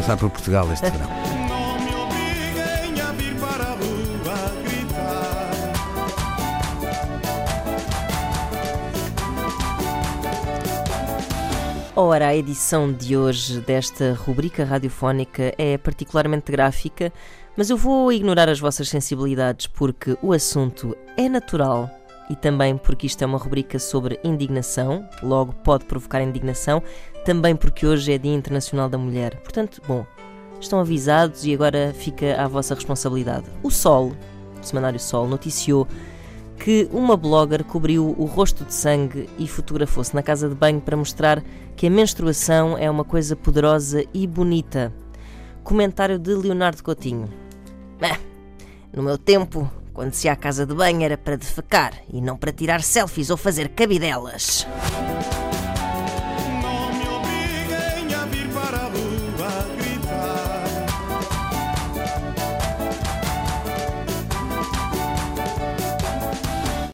passar por Portugal este verão. Ora, a edição de hoje desta rubrica radiofónica é particularmente gráfica, mas eu vou ignorar as vossas sensibilidades porque o assunto é natural e também porque isto é uma rubrica sobre indignação, logo pode provocar indignação, também porque hoje é Dia Internacional da Mulher. Portanto, bom, estão avisados e agora fica à vossa responsabilidade. O Sol, o Semanário Sol, noticiou que uma blogger cobriu o rosto de sangue e fotografou-se na casa de banho para mostrar que a menstruação é uma coisa poderosa e bonita. Comentário de Leonardo Coutinho. "Ah, no meu tempo, quando se ia à casa de banho era para defecar e não para tirar selfies ou fazer cabidelas.